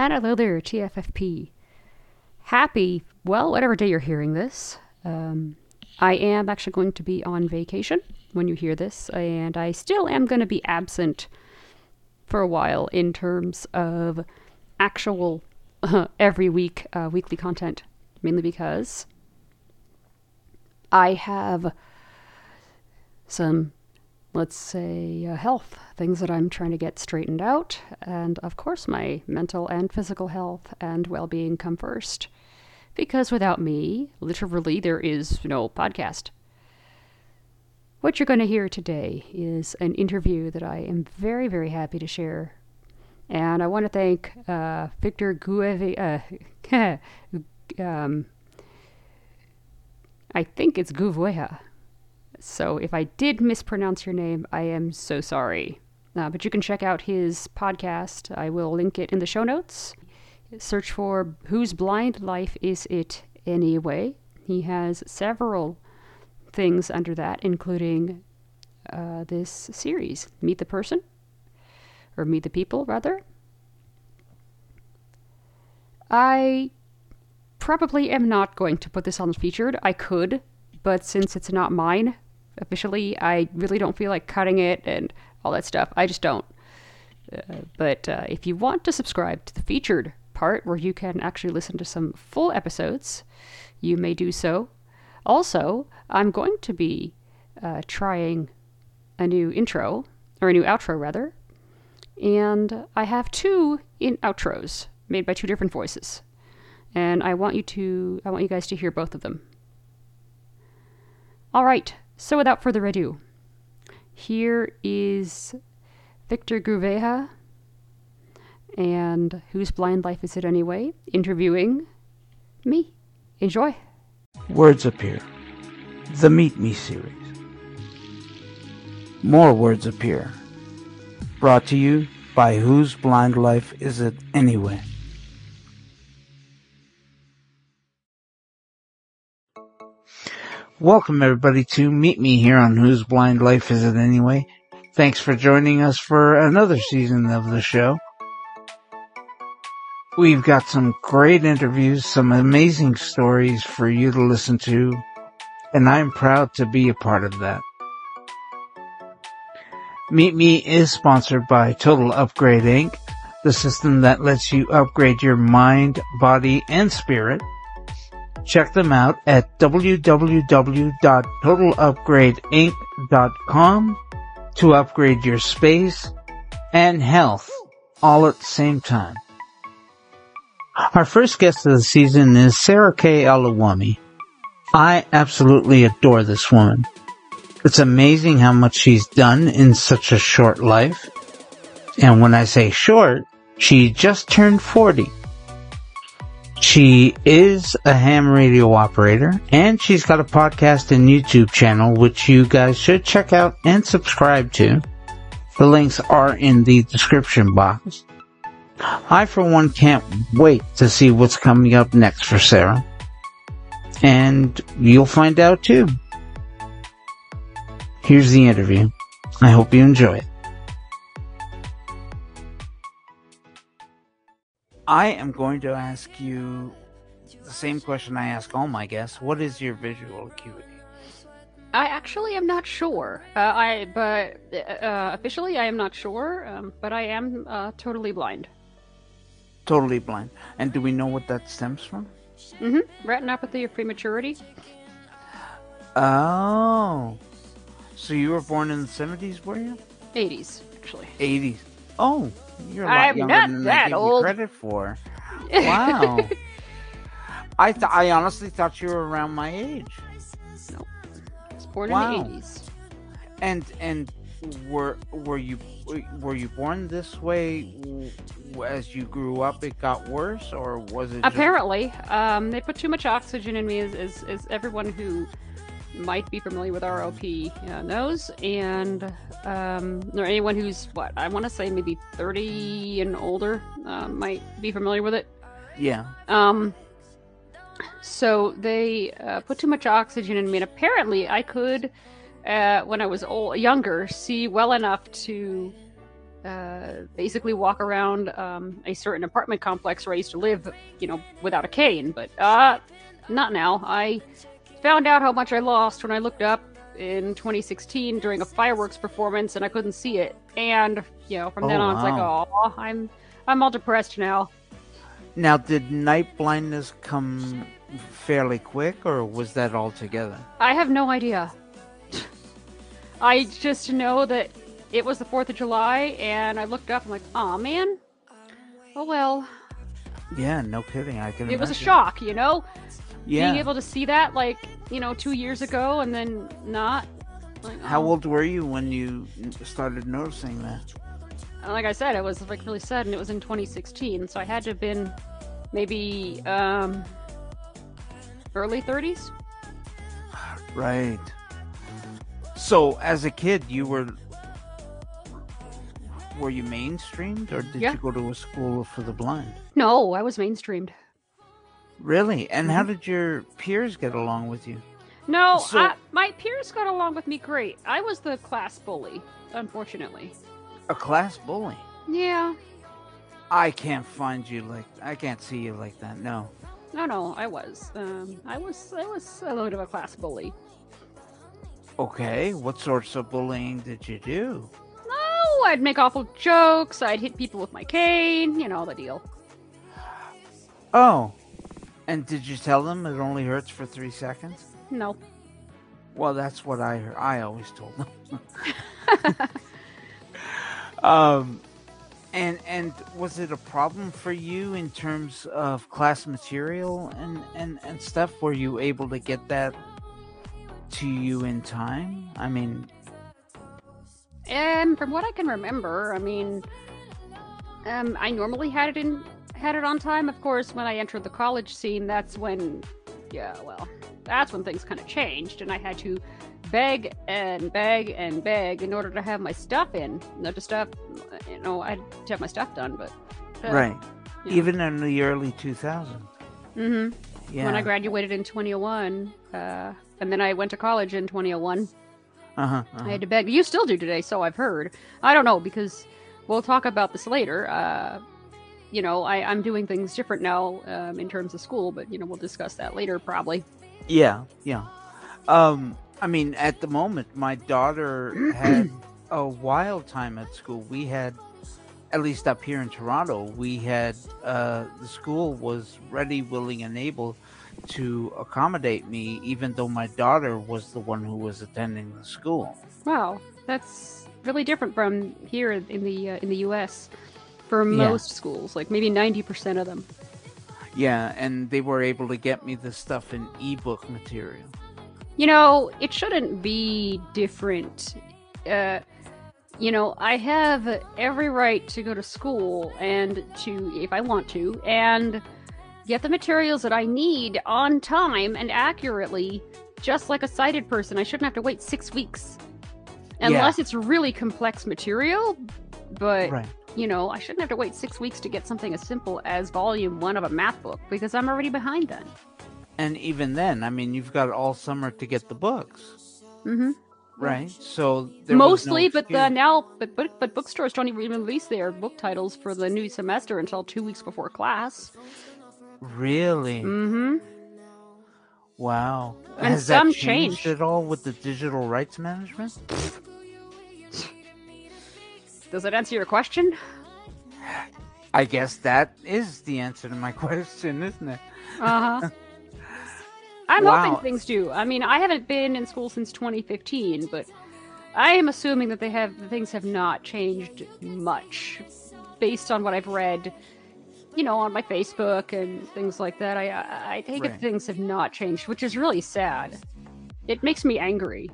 And hello there, TFFP. Happy, well, whatever day you're hearing this. Um, I am actually going to be on vacation when you hear this, and I still am going to be absent for a while in terms of actual uh, every week uh, weekly content, mainly because I have some, let's say, uh, health things that I'm trying to get straightened out, and of course, my mental and physical health and well being come first. Because without me, literally, there is no podcast. What you're going to hear today is an interview that I am very, very happy to share. And I want to thank uh, Victor Gueve. Uh, um, I think it's Guvueha. So if I did mispronounce your name, I am so sorry. Uh, but you can check out his podcast. I will link it in the show notes. Search for Whose Blind Life Is It Anyway? He has several things under that, including uh, this series Meet the Person, or Meet the People, rather. I probably am not going to put this on featured. I could, but since it's not mine officially, I really don't feel like cutting it and all that stuff. I just don't. Uh, but uh, if you want to subscribe to the featured part where you can actually listen to some full episodes, you may do so. Also, I'm going to be uh, trying a new intro, or a new outro rather, and I have two in outros made by two different voices, and I want you to, I want you guys to hear both of them. All right. So without further ado, here is Victor Gruveja and Whose Blind Life Is It Anyway? interviewing me. Enjoy. Words Appear, the Meet Me series. More words appear. Brought to you by Whose Blind Life Is It Anyway? Welcome everybody to Meet Me here on Whose Blind Life Is It Anyway? Thanks for joining us for another season of the show. We've got some great interviews, some amazing stories for you to listen to, and I'm proud to be a part of that. Meet Me is sponsored by Total Upgrade Inc., the system that lets you upgrade your mind, body, and spirit. Check them out at www.totalupgradeinc.com to upgrade your space and health all at the same time. Our first guest of the season is Sarah K. Aluwami. I absolutely adore this woman. It's amazing how much she's done in such a short life. And when I say short, she just turned 40. She is a ham radio operator and she's got a podcast and YouTube channel which you guys should check out and subscribe to. The links are in the description box. I, for one, can't wait to see what's coming up next for Sarah. And you'll find out too. Here's the interview. I hope you enjoy it. I am going to ask you the same question I ask all my guests. What is your visual acuity? I actually am not sure. Uh, I but uh, officially I am not sure, um, but I am uh, totally blind. Totally blind. And do we know what that stems from? Mm-hmm. Retinopathy of prematurity. Oh. So you were born in the 70s, were you? 80s, actually. 80s. Oh, you're a lot I'm younger not than that old. you credit for. Wow. I th- I honestly thought you were around my age. I was born Wow. in the 80s. And and were were you were you born this way as you grew up? It got worse, or was it just- Apparently, um, they put too much oxygen in me, as, as, as everyone who might be familiar with ROP uh, knows, and um, or anyone who's what I want to say maybe 30 and older uh, might be familiar with it. Yeah. Um, so they uh, put too much oxygen in me, and apparently I could, uh, when I was old, younger, see well enough to uh, basically walk around um, a certain apartment complex where I used to live, you know, without a cane. But uh, not now. I found out how much I lost when I looked up in 2016 during a fireworks performance, and I couldn't see it. And you know, from Oh, then on, it's like, oh, I'm I'm all depressed now. Now, did night blindness come fairly quick, or was that all together? I have no idea. I just know that it was the 4th of July, and I looked up, I'm like, aw, man. Oh well. Yeah, no kidding. I can. It was a shock, you know? Yeah. Being able to see that, like, you know, two years ago, and then not. Like, How oh. old were you when you started noticing that? Like I said, it was like really sad, and It was in 2016, so I had to have been maybe um, early 30s. Right. So, as a kid, you were were you mainstreamed, or did Yeah. you go to a school for the blind? No, I was mainstreamed. Really? And how Mm-hmm. did your peers get along with you? No, So- I, my peers got along with me great. I was the class bully, unfortunately. A class bully. Yeah. I can't find you like I can't see you like that. No. No, no, I was. Um, I was. I was a little bit of a class bully. Okay. What sorts of bullying did you do? I'd make awful jokes. I'd hit people with my cane. You know the deal. Oh. And did you tell them it only hurts for three seconds? No. Well, that's what I heard. I always told them. um, and and was it a problem for you in terms of class material and and and stuff? Were you able to get that to you in time? I mean, And from what I can remember, I mean, um, I normally had it in had it on time. Of course, when I entered the college scene, that's when, yeah, well, that's when things kind of changed, and I had to beg and beg and beg in order to have my stuff in. Not to stuff, you know, I had to have my stuff done, but uh, right? Even in the early 2000s. hmm Yeah. When I graduated in 2001, uh, and then I went to college in 2001. Uh-huh, I had to beg. You still do today, so I've heard. I don't know because we'll talk about this later. Uh, you know, I, I'm doing things different now um, in terms of school, but you know, we'll discuss that later probably. Yeah, yeah. Um, I mean, at the moment, my daughter had a wild time at school. We had, at least up here in Toronto, we had uh, the school was ready, willing, and able to accommodate me, even though my daughter was the one who was attending the school. Wow, that's really different from here in the uh, in the U.S. For Yeah. most schools, like maybe 90% of them. Yeah, and they were able to get me the stuff in ebook material. You know, it shouldn't be different. Uh, you know, I have every right to go to school and to, if I want to, and get the materials that I need on time and accurately, just like a sighted person. I shouldn't have to wait six weeks. Unless it's really complex material, but, Right. you know, I shouldn't have to wait six weeks to get something as simple as volume one of a math book because I'm already behind then. And even then, I mean, you've got all summer to get the books, Mm-hmm. right? So was no Mostly, but excuse. now, but, but but bookstores don't even release their book titles for the new semester until two weeks before class. Really? Mm-hmm. Wow. And Has some that changed changed. at all with the digital rights management? Does that answer your question? I guess that is the answer to my question, isn't it? Uh huh. I'm Wow. hoping things do. I mean, I haven't been in school since 2015, but I am assuming that they have things have not changed much, based on what I've read. You know, on my Facebook and things like that. I I, take Right. it things have not changed, which is really sad. It makes me angry.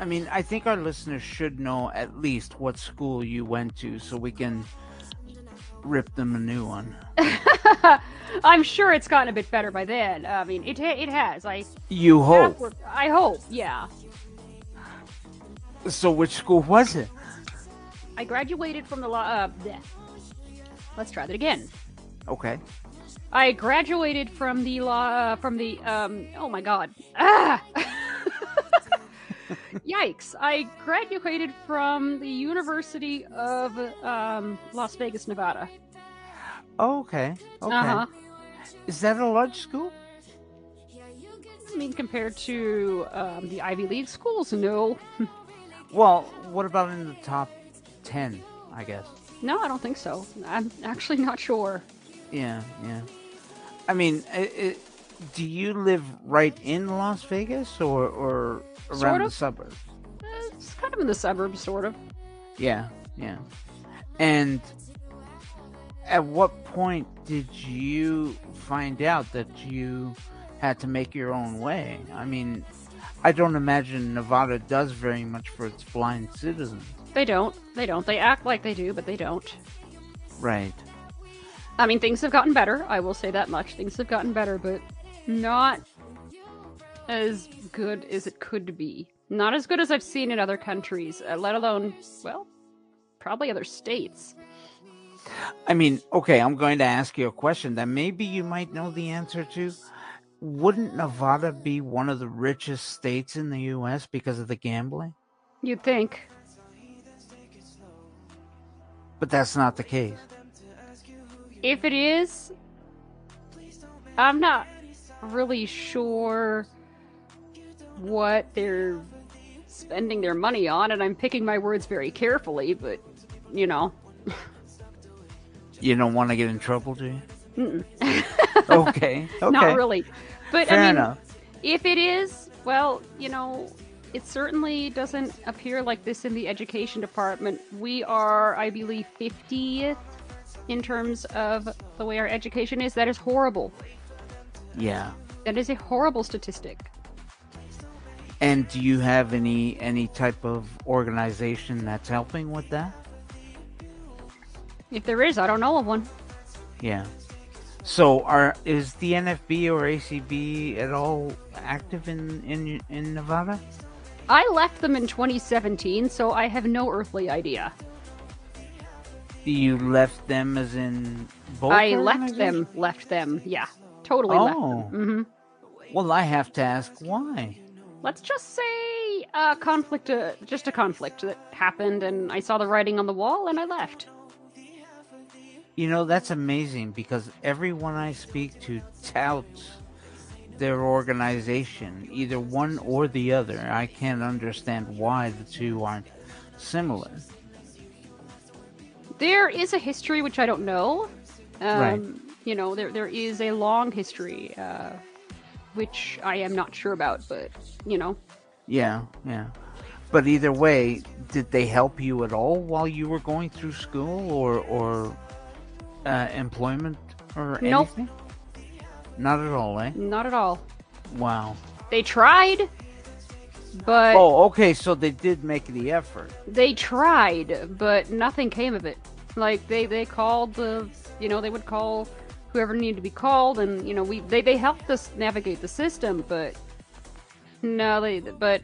I mean, I think our listeners should know at least what school you went to so we can rip them a new one. I'm sure it's gotten a bit better by then. I mean, it it has. I You hope. I hope. Yeah. So which school was it? I graduated from the law. Uh. Let's try that again. Okay. I graduated from the law. Uh, from the um. Oh my god. Ah. Yikes! I graduated from the University of um, Las Vegas, Nevada. Oh, okay. Okay. Uh huh. Is that a large school? I mean, compared to um, the Ivy League schools, no. Well, what about in the top ten? I guess. No, I don't think so. I'm actually not sure. Yeah, yeah. I mean, i i do you live right in Las Vegas or or around Sort the suburbs? Uh, It's kind of in the suburbs, sort of. Yeah, yeah. And at what point did you find out that you had to make your own way? I mean, I don't imagine Nevada does very much for its blind citizens. They don't. They don't. They act like they do, but they don't. Right. I mean, things have gotten better. I will say that much. Things have gotten better, but not as good as it could be. Not as good as I've seen in other countries, uh, let alone, well, probably other states. I mean, okay, I'm going to ask you a question that maybe you might know the answer to. Wouldn't Nevada be one of the richest states in the US because of the gambling? You'd think. But that's not the case. If it is, I'm not really sure what they're spending their money on, and I'm picking my words very carefully, but, you know. You don't want to get in trouble, do you? okay. Okay. Not really. But Fair I mean, enough. if it is, well, you know, it certainly doesn't appear like this in the education department. We are, I believe, 50th in terms of the way our education is. That is horrible. Yeah. That is a horrible statistic. And do you have any any type of organization that's helping with that? If there is, I don't know of one. Yeah. So are is the NFB or ACB at all active in in in Nevada? I left them in 2017, so I have no earthly idea. You left them as in both I left them, left them. Yeah, totally left Oh. them. hmm Well, I have to ask why. let's just say a conflict, uh, just a conflict that happened, and I saw the writing on the wall, and I left. You know, that's amazing because everyone I speak to touts their organization, either one or the other. I can't understand why the two aren't similar. There is a history which I don't know. Um, Right. You know, there there is a long history, uh, which I am not sure about, but you know, Yeah, yeah. But either way, did they help you at all while you were going through school or or uh, employment or Nope. anything? Not at all, eh? not at all. Wow. They tried, but Oh, okay. So they did make the effort. they tried, but nothing came of it. Like they they called the, you know, they would call whoever needed to be called, and you know, we they they helped us navigate the system, but no, they but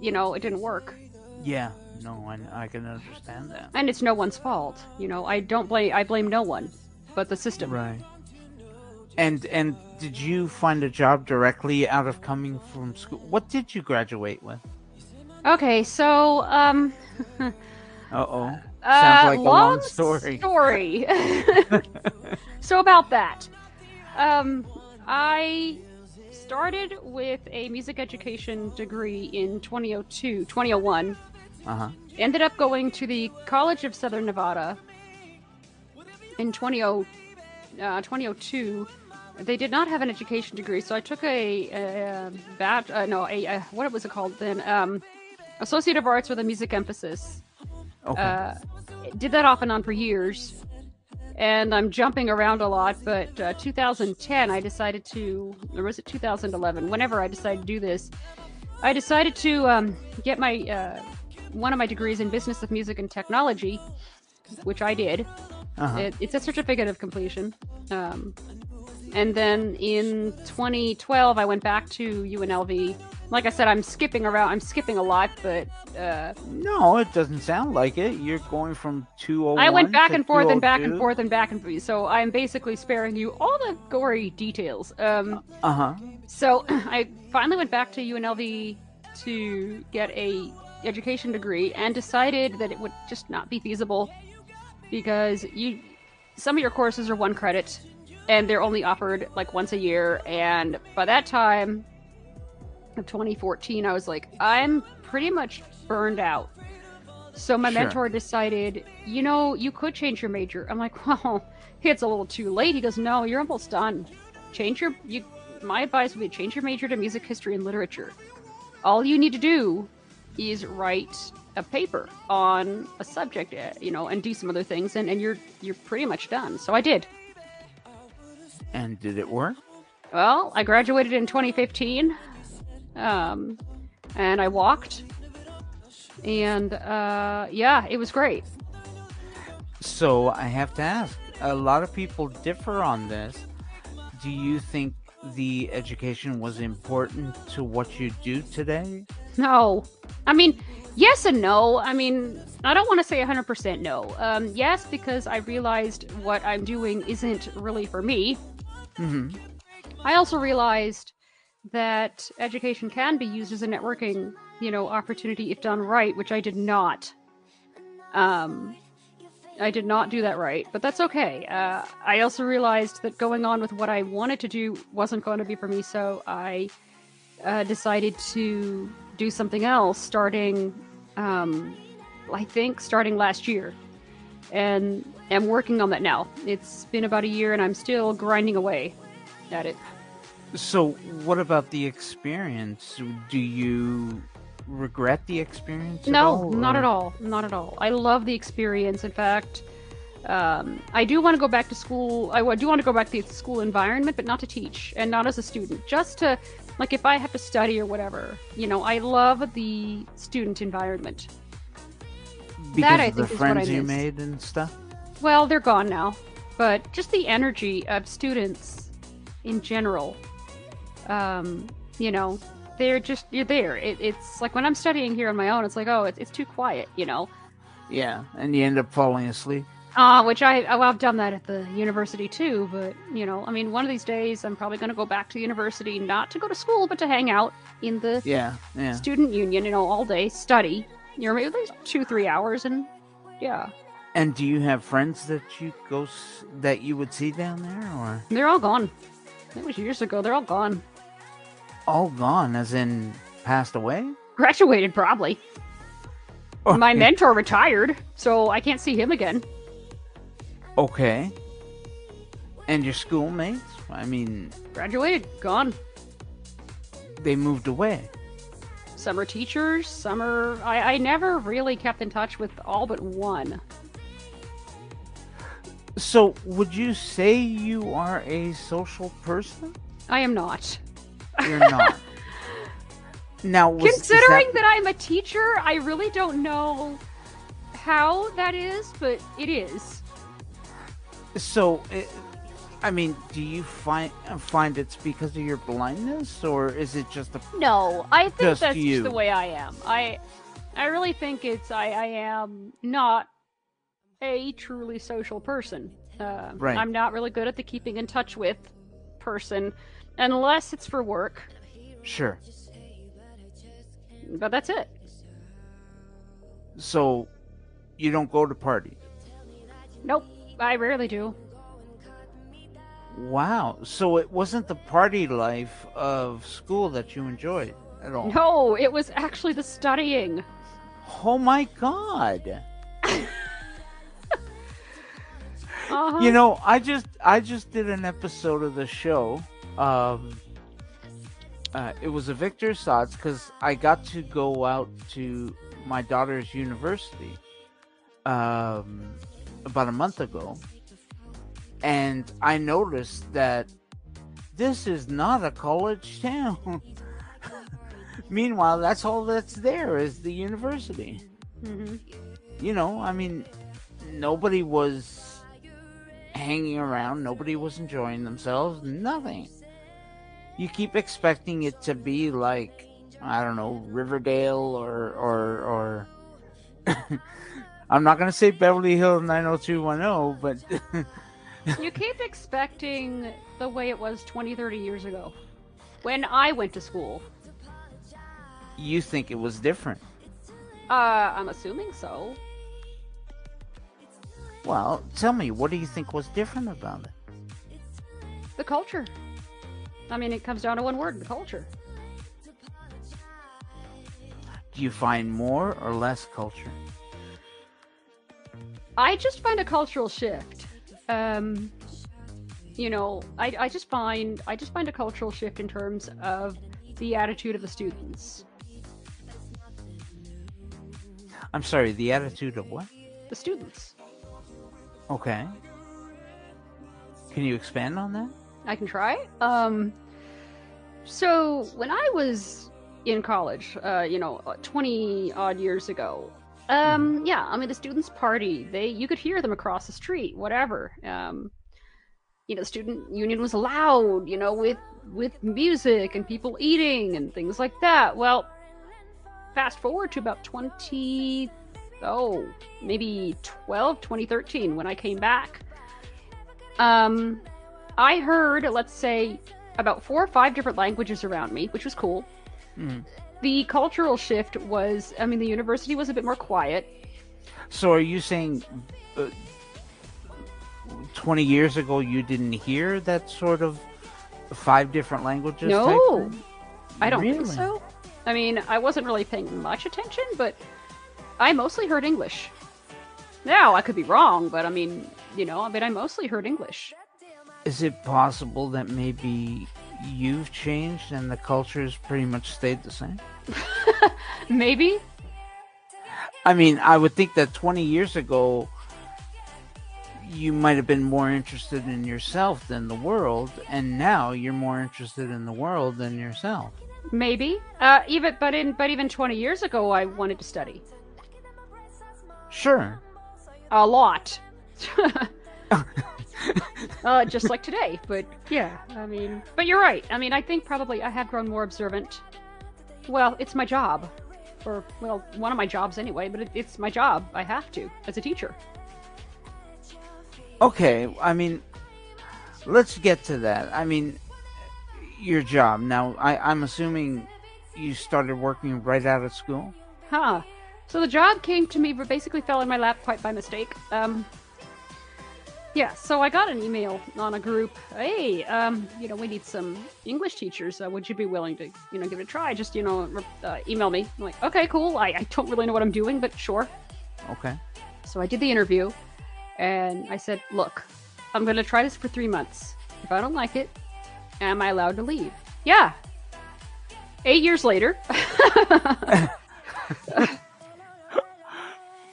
you know, it didn't work, Yeah. No, I, I can understand that. and it's no one's fault. You know, I don't blame I blame no one, but the system. Right. And and did you find a job directly out of coming from school? What did you graduate with? Okay, so um, Uh oh. uh, Sounds like a long long story. story. so about that, um, I started with a music education degree in 2002, 2001. Uh huh. Ended up going to the College of Southern Nevada in 20, uh, 2002. They did not have an education degree, so I took a, a bat, uh, no, a, a what was it called then? Um, Associate of Arts with a music emphasis. Okay. Uh, did that off and on for years, and I'm jumping around a lot. But uh, 2010, I decided to, or was it 2011? Whenever I decided to do this, I decided to um, get my uh, one of my degrees in business of music and technology, which I did. Uh-huh. It, it's a certificate of completion. Um, and then in 2012, I went back to UNLV. Like I said, I'm skipping around. I'm skipping a lot, but uh, No, it doesn't sound like it. You're going from 201 I went back and forth and back and forth and back and forth. So I'm basically sparing you all the gory details. Um, Uh-huh. so I finally went back to UNLV to get a education degree and decided that it would just not be feasible because you some of your courses are one credit and they're only offered like once a year and by that time of 2014 I was like I'm pretty much burned out. So my Sure. mentor decided, you know, you could change your major. I'm like, well, it's a little too late. He goes, no, you're almost done. Change your you. My advice would be change your major to music history and literature. All you need to do is write a paper on a subject, uh, you know, and do some other things, and, and you're you're pretty much done. So I did. And did it work? Well, I graduated in 2015, um, and I walked, and uh, yeah, it was great. So I have to ask, a lot of people differ on this. Do you think the education was important to what you do today? No. I mean, yes and no. I mean, I don't want to say 100% no. Um, yes, because I realized what I'm doing isn't really for me. Hmm I also realized that education can be used as a networking, you know, opportunity if done right, which I did not. Um, I did not do that right, but that's okay. Uh, I also realized that going on with what I wanted to do wasn't going to be for me, so I uh, decided to do something else starting, um, I think, starting last year. And am working on that now. It's been about a year and I'm still grinding away at it. So, what about the experience? Do you regret the experience? at No, all, not at all. Not at all. I love the experience. In fact, um, I do want to go back to school. I do want to go back to the school environment, but not to teach and not as a student. Just to, like, if I have to study or whatever, you know, I love the student environment. Because I of the think is what I friends you miss. made and stuff? Well, they're gone now, but just the energy of students in general. Um, you know, they're just you're there. It, it's like when I'm studying here on my own, it's like, oh, it's, it's too quiet, you know. Yeah, and you end up falling asleep. Uh, which I well, I've done that at the university too. But you know, I mean, one of these days I'm probably going to go back to the university, not to go to school, but to hang out in the Yeah, yeah. student union. You know, all day study. You know, maybe there's two three hours, and yeah, And do you have friends that you go that you would see down there, or they're all gone. It was years ago. They're all gone. all gone, as in passed away? Graduated probably. My mentor retired, so I can't see him again. Okay. And your schoolmates? I mean, Graduated, gone. they moved away. Some are teachers, some are. I, I never really kept in touch with all but one. So, would you say you are a social person? I am not. You're not. now, was, Considering that, that... I'm a teacher, I really don't know how that is, but it is. so, it, I mean, do you find find it's because of your blindness, or is it just a No, I think Just that's you. just the way I am. I, I really think it's I, I am not a truly social person. Uh, Right. I'm not really good at the keeping in touch with person, unless it's for work. sure? But that's it. So, you don't go to parties. Nope, I rarely do. Wow. So it wasn't the party life of school that you enjoyed at all. No, it was actually the studying. Oh my god. Uh-huh. You know, I just I just did an episode of the show. Um uh, it was a Victor Sods because I got to go out to my daughter's university um, about a month ago, and I noticed that this is not a college town. Meanwhile, that's all that's there is the university. Mhm. You know, I mean, nobody was hanging around. Nobody was enjoying themselves. Nothing. You keep expecting it to be like I don't know Riverdale or or or. I'm not gonna say Beverly Hills 90210, but you keep expecting the way it was 20, 30 years ago when I went to school. You think it was different? Uh, I'm assuming so. Well, tell me, what do you think was different about it? The culture. I mean, it comes down to one word the culture. Do you find more or less culture? I just find a cultural shift. Um, you know, I, I just find I just find a cultural shift in terms of the attitude of the students. I'm sorry, the attitude of what? The students. Okay. Can you expand on that? I can try. Um, so when I was in college, uh, you know, 20 odd years ago, um, mm-hmm. yeah, I mean the students party. They you could hear them across the street, whatever. Um, you know, the student union was loud, you know, with with music and people eating and things like that. Well, fast forward to about 20 oh, maybe 12, 2013 when I came back. Um, I heard, let's say, about four or five different languages around me, which was cool. Mm. The cultural shift was, I mean, the university was a bit more quiet. So are you saying uh, 20 years ago you didn't hear that sort of five different languages? No, I don't really? think so. I mean, I wasn't really paying much attention, but I mostly heard English. Now, I could be wrong, but I mean, you know, I mean, I mostly heard English. Is it possible that maybe you've changed and the culture's pretty much stayed the same? maybe. I mean, I would think that 20 years ago, you might have been more interested in yourself than the world, and now you're more interested in the world than yourself. Maybe. Uh, even, but in, but even 20 years ago, I wanted to study. Sure. A lot. uh, just like today, but yeah, I mean, but you're right. I mean, I think probably I have grown more observant. Well, it's my job, or well, one of my jobs anyway. But it, it's my job. I have to as a teacher. Okay, I mean, let's get to that. I mean, your job. Now, I, I'm assuming you started working right out of school. Huh. So the job came to me, but basically fell in my lap quite by mistake. Um, yeah, so I got an email on a group. Hey, um, you know, we need some English teachers. Uh, would you be willing to, you know, give it a try? Just, you know, uh, email me. I'm like, okay, cool. I, I don't really know what I'm doing, but sure. Okay. So I did the interview, and I said, look, I'm going to try this for three months. If I don't like it, am I allowed to leave? Yeah. Eight years later.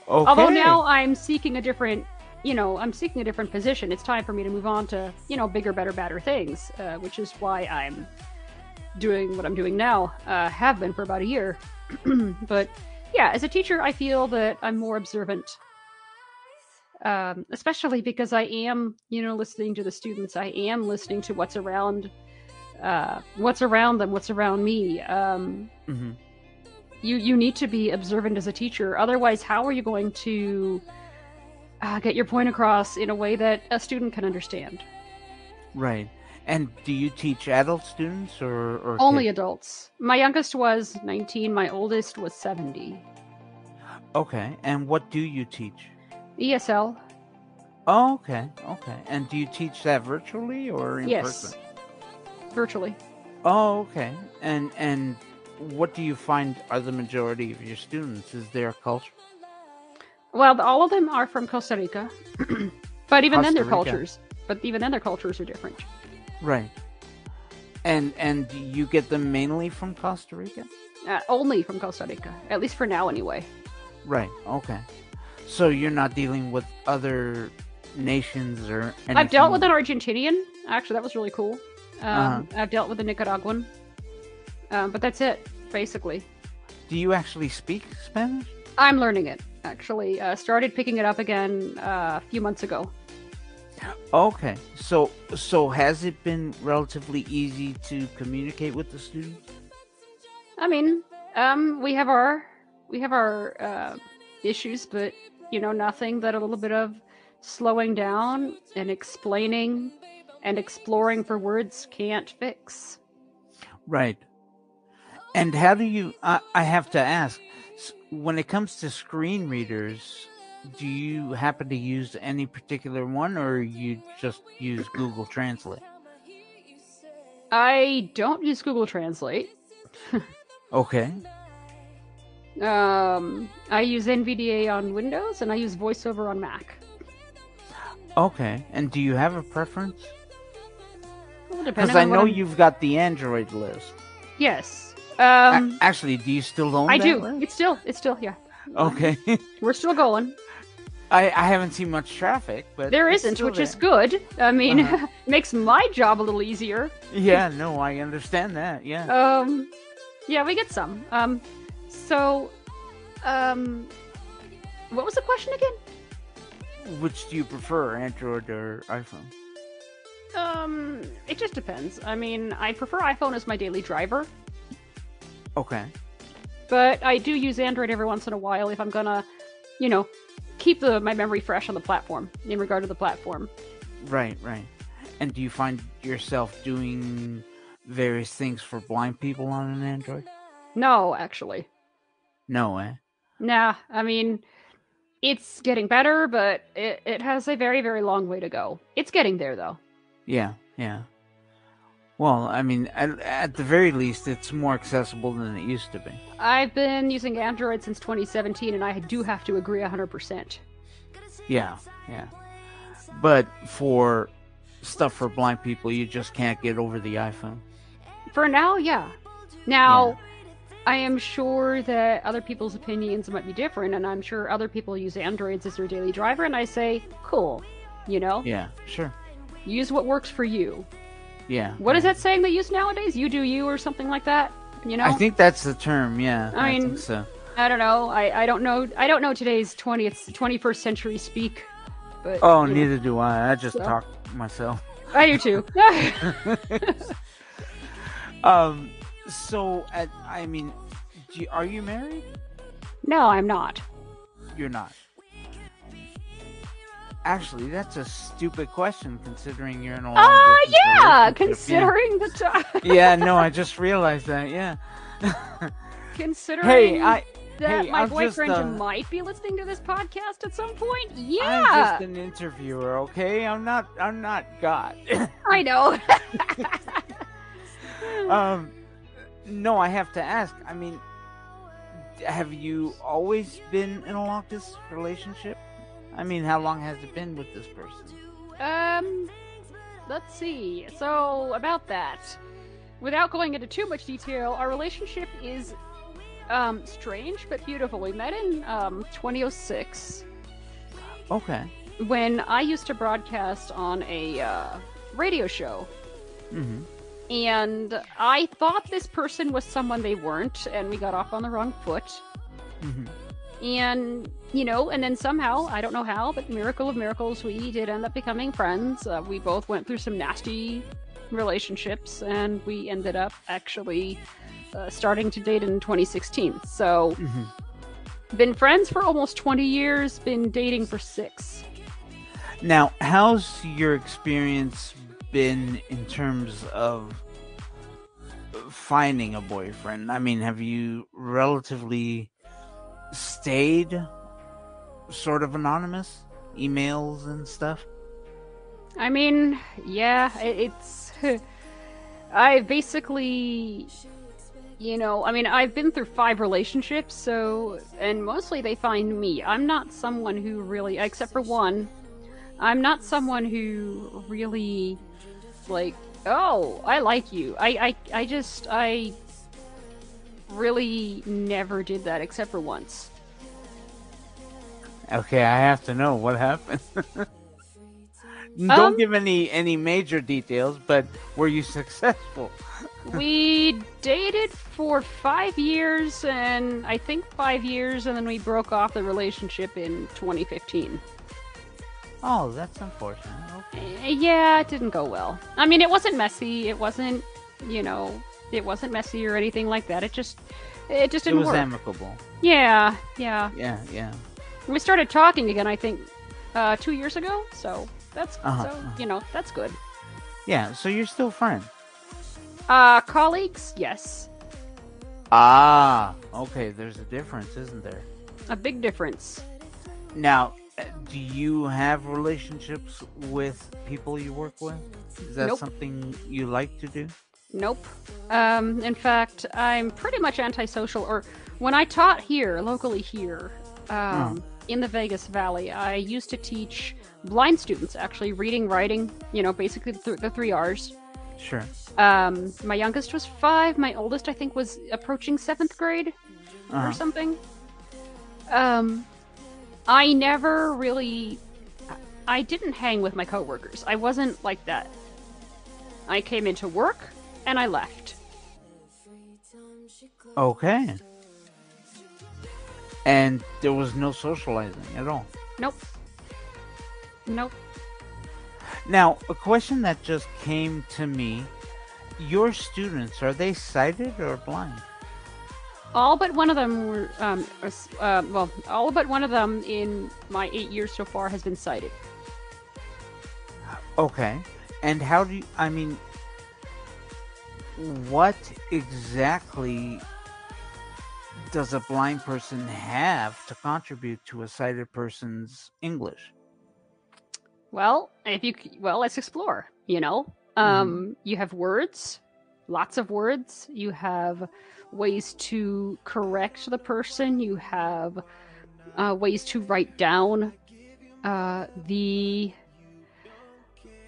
Okay. Although now I'm seeking a different, you know, I'm seeking a different position. It's time for me to move on to, you know, bigger, better, badder things, uh, which is why I'm doing what I'm doing now. Uh, have been for about a year. but yeah, as a teacher, I feel that I'm more observant. Um, especially because I am, you know, listening to the students. I am listening to what's around, uh, what's around them, what's around me. Um, mm-hmm you you need to be observant as a teacher. Otherwise how are you going to uh, get your point across in a way that a student can understand? Right. And do you teach adult students or, or only kids? adults. My youngest was 19 my oldest was 70 okay and what do you teach? Esl oh okay okay. And do you teach that virtually or in yes. person? Virtually. Oh okay. And and what do you find are the majority of your students? Is there a culture? Well, all of them are from Costa Rica, but even Costa then their Rica. cultures, but even then their cultures are different. Right. And and you get them mainly from Costa Rica? Uh, only from Costa Rica, at least for now, anyway. Right. Okay. So you're not dealing with other nations or anything? I've dealt with an Argentinian. Actually, that was really cool. Um, uh-huh. I've dealt with a Nicaraguan. Um, but that's it, basically. Do you actually speak Spanish? I'm learning it, actually. Uh, started picking it up again uh, a few months ago. Okay, so so has it been relatively easy to communicate with the students? I mean, um, we have our we have our uh, issues, but you know, nothing that a little bit of slowing down and explaining and exploring for words can't fix. Right. And how do you? I, I have to ask. When it comes to screen readers, do you happen to use any particular one, or you just use Google Translate? I don't use Google Translate. okay. Um, I use NVDA on Windows, and I use VoiceOver on Mac. Okay. And do you have a preference? Because Well, I know I'm... you've got the Android list. Yes. A- Um, actually, do you still own I do. list? It's still, it's still, yeah. Okay. We're still going. I, I haven't seen much traffic, but There isn't, which is good. I mean, Uh-huh. makes my job a little easier. Yeah, no, I understand that. Yeah. Um, yeah, we get some. Um, so, um, what was the question again? Which do you prefer, Android or iPhone? Um, it just depends. I mean, I prefer iPhone as my daily driver, Okay. but I do use Android every once in a while if I'm gonna, you know, keep the my memory fresh on the platform in regard to the platform. Right, right. And do you find yourself doing various things for blind people on an Android? No, actually, No, eh? nah. I mean, it's getting better, but it it has a very very long way to go. It's getting there though. Yeah, yeah. Well, I mean, at, at the very least, it's more accessible than it used to be. I've been using Android since 2017, and I do have to agree 100%. Yeah, yeah. But for stuff for blind people, you just can't get over the iPhone. For now, yeah. Now, I am sure that other people's opinions might be different, and I'm sure other people use Androids as their daily driver, and I say, cool. You know? Yeah, sure. Use what works for you. Yeah. What is that saying they use nowadays? You do you, or something like that? You know? I think that's the term. Yeah, I I, mean- think so. I don't know. I, I don't know. I don't know today's 20th, 21st century speak. But Oh, you know, neither do I. I just So? talk myself. I do too. um. So, at, I mean, you, are you married? no, I'm not. You're not. Actually, that's a stupid question considering you're in a long Ah, distance yeah. Considering the time. Yeah. yeah, no, I just realized that. Yeah. Considering hey, I that hey, my I'm just, boyfriend uh, might be listening to this podcast at some point. Yeah. I'm just an interviewer, okay? I'm not I'm not God. I know. um no, I have to ask. I mean, have you always been in a long distance relationship? I mean, how long has it been with this person? um, let's see. So about that, without going into too much detail, our relationship is um strange but beautiful. We met in um 2006 Okay. when I used to broadcast on a uh, radio show. Mhm. And I thought this person was someone they weren't, and we got off on the wrong foot. Mhm. And, you know, and then somehow, I don't know how, but miracle of miracles, we did end up becoming friends. Uh, we both went through some nasty relationships, and we ended up actually uh, starting to date in 2016. So, Mhm. been friends for almost 20 years, been dating for six. Now, how's your experience been in terms of finding a boyfriend? I mean, have you relatively stayed sort of anonymous? Emails and stuff? I mean, yeah, it's. I basically. You know, I mean, I've been through five relationships, so. And mostly they find me. I'm not someone who really. Except for one. I'm not someone who really. Like, oh, I like you. I, I, I just. I. Really never did that except for once. Okay, I have to know what happened. Don't Um, give any any major details, but were you successful? we dated for five years and i think five years and then we broke off the relationship in 2015 Oh, that's unfortunate. Okay. Eh, Yeah, it didn't go well. I mean, it wasn't messy. It wasn't, you know, it wasn't messy or anything like that. It just, it just didn't it was work. amicable. yeah, yeah. Yeah, yeah. We started talking again. I think uh, two years ago. So that's Uh-huh, so uh-huh. you know that's good. Yeah, so you're still friends. Uh, colleagues, yes, Ah, okay, there's a difference, isn't there? a big difference. Now, do you have relationships with people you work with? Is that Nope. something you like to do? Nope. Um, in fact, I'm pretty much antisocial. Or when I taught here, locally here, um, in the Vegas Valley, I used to teach blind students actually reading, writing. You know, basically the, th- the three R's. Sure. Um, my youngest was five. My oldest, I think, was approaching seventh grade Uh-huh. or something. Um, I never really. I didn't hang with my coworkers. I wasn't like that. I came into work and I left. Okay. And there was no socializing at all. Nope. Nope. Now, a question that just came to me your students, are they sighted or blind? All but one of them were, um, uh, well, all but one of them in my eight years so far has been sighted. Okay. And how do you, I mean, what exactly does a blind person have to contribute to a sighted person's English? Well, if you, well, let's explore. You know, um, you have words, lots of words. You have ways to correct the person. You have uh, ways to write down uh, the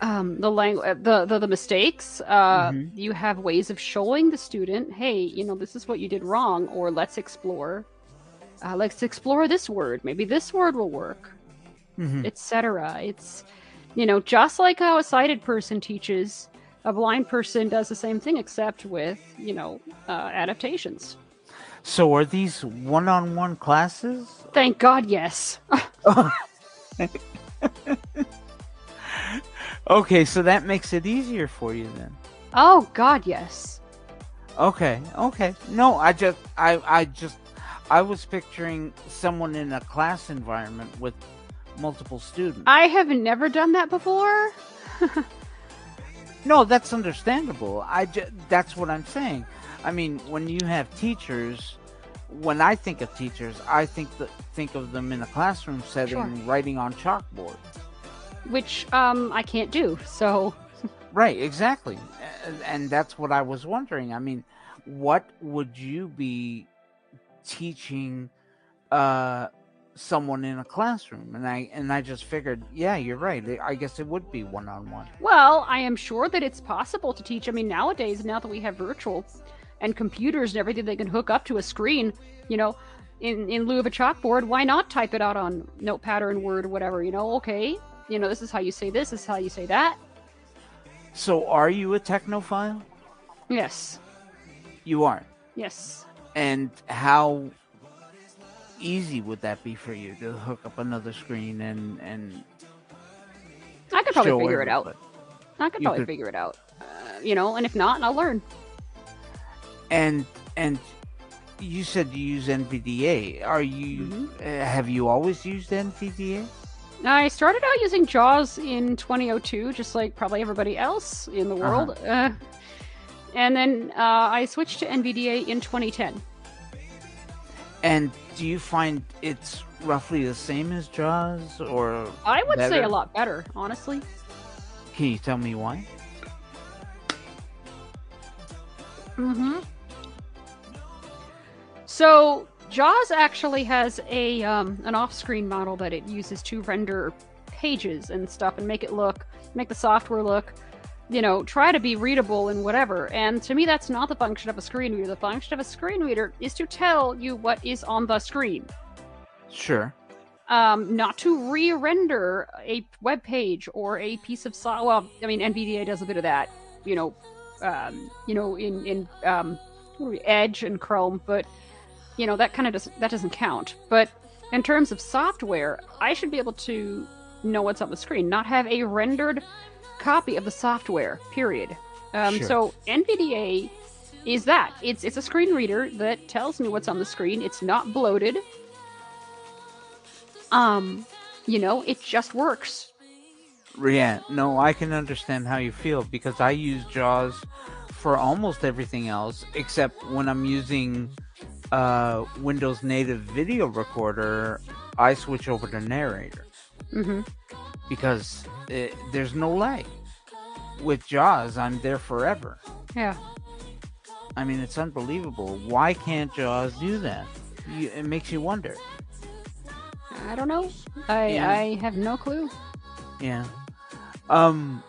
um, the language, the, the the mistakes. Uh, Mhm. You have ways of showing the student, hey, you know, this is what you did wrong, or let's explore. Uh, let's explore this word. Maybe this word will work Mm-hmm. etc. It's, you know, just like how a sighted person teaches, a blind person does the same thing, except with, you know, uh, adaptations. So are these one-on-one classes? Thank God, yes. Okay, so that makes it easier for you then. oh God, yes. Okay, okay. No, I just I I just I was picturing someone in a class environment with multiple students. I have never done that before. No, that's understandable. I ju- that's what I'm saying. I mean, when you have teachers, when I think of teachers, I think that think of them in a classroom setting, Sure. writing on chalkboard. Which um I can't do. So Right, exactly. And, that's what I was wondering. I mean, what would you be teaching uh someone in a classroom? And I and I just figured, yeah, you're right. I guess it would be one on one. well, I am sure that it's possible to teach. I mean, nowadays, now that we have virtual and computers and everything, they can hook up to a screen. You know, in in lieu of a chalkboard, why not type it out on Notepad or in Word or whatever? You know, okay, you know, this is how you say this. This is how you say that. So are you a technophile? Yes, You are. yes. And how easy would that be for you to hook up another screen and and I could probably figure it out. I could probably could- figure it out. Uh, you know, and if not, I'll learn. And and you said you use NVDA. Are you Mhm. uh, have you always used NVDA? I started out using JAWS in 2002, just like probably everybody else in the world. uh and then uh, I switched to NVDA in 2010. And do you find it's roughly the same as JAWS, or I would say a lot better, honestly. can you tell me why? Mm-hmm. So JAWS actually has a um, an off-screen model that it uses to render pages and stuff and make it look, make the software look, you know, try to be readable and whatever. And to me, that's not the function of a screen reader. The function of a screen reader is to tell you what is on the screen, Sure. um, not to re-render a web page or a piece of so. Well, I mean, NVDA does a bit of that, you know, um, you know, in in um, what are we, Edge and Chrome, but you know that kind of doesn't that doesn't count. But in terms of software, I should be able to know what's on the screen, not have a rendered copy of the software. Period. Um, Sure. So NVDA is that. It's it's a screen reader that tells me what's on the screen. It's not bloated. Um, you know, it just works. Yeah, no, I can understand how you feel because I use JAWS for almost everything else except when I'm using uh, Windows native video recorder, I switch over to narrator hmm because it, there's no lag. With JAWS, I'm there forever. Yeah. I mean, it's unbelievable. Why can't JAWS do that? You, it makes you wonder. I don't know. I Yeah. I have no clue. Yeah. Um.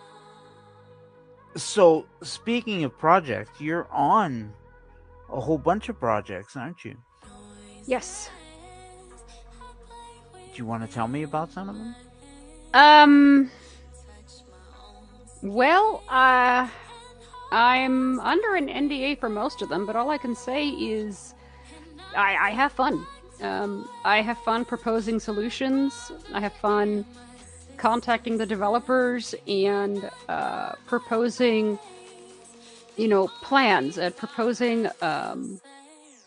So speaking of projects, you're on a whole bunch of projects, aren't you? Yes. Do you want to tell me about some of them? Um. Well, uh, I'm under an NDA for most of them, but all I can say is I, I have fun. Um, I have fun proposing solutions. I have fun contacting the developers and uh, proposing, you know, plans at proposing, um,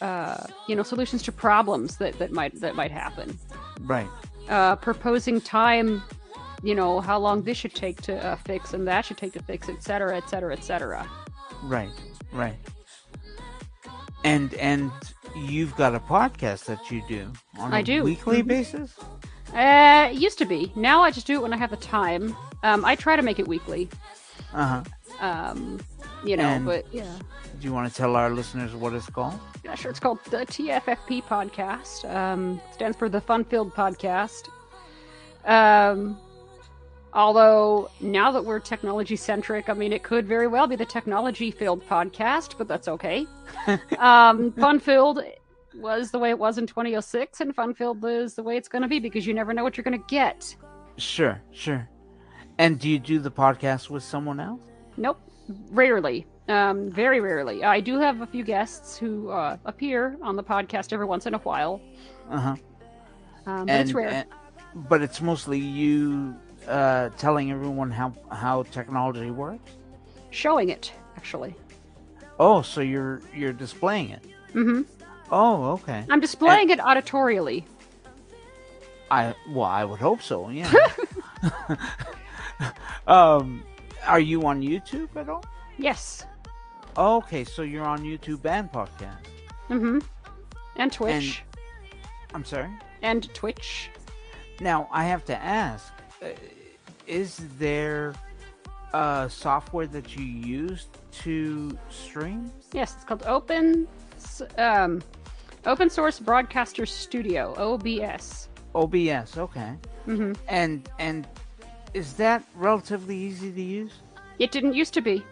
uh, you know, solutions to problems that, that might that might happen Right. uh, proposing time, you know, how long this should take to uh, fix and that should take to fix, et cetera, et cetera, et cetera. Right. Right. And and you've got a podcast that you do on a I do. weekly Mhm. basis. Uh, it used to be. Now I just do it when I have the time. Um, I try to make it weekly. Uh huh. Um, you know, And- but yeah. Do you want to tell our listeners what it's called? Yeah, sure. It's called the TFFP podcast. Um, stands for the Fun Filled Podcast. Um, although now that we're technology centric, I mean, it could very well be the Technology Filled Podcast, but that's okay. um, Fun Filled was the way it was in 2006, and Fun Filled is the way it's going to be because you never know what you're going to get. Sure. Sure. And do you do the podcast with someone else? Nope, rarely. Um, very rarely. I do have a few guests who uh, appear on the podcast every once in a while, Uh huh. um, but it's rare. and- but it's mostly you uh, telling everyone how how technology works. Showing it, actually. Oh, so you're you're displaying it. hmm Oh, okay. I'm displaying it auditorially. I well, I would hope so. Yeah. um, are you on YouTube at all? Yes. Okay, so you're on YouTube and podcast. Mm hmm And Twitch. I'm sorry. And, Twitch. Now I have to ask: uh, Is there uh, software that you use to stream? Yes, it's called Open um, Open Source Broadcaster Studio, OBS. OBS. Okay. Mm-hmm. And and is that relatively easy to use? It didn't used to be.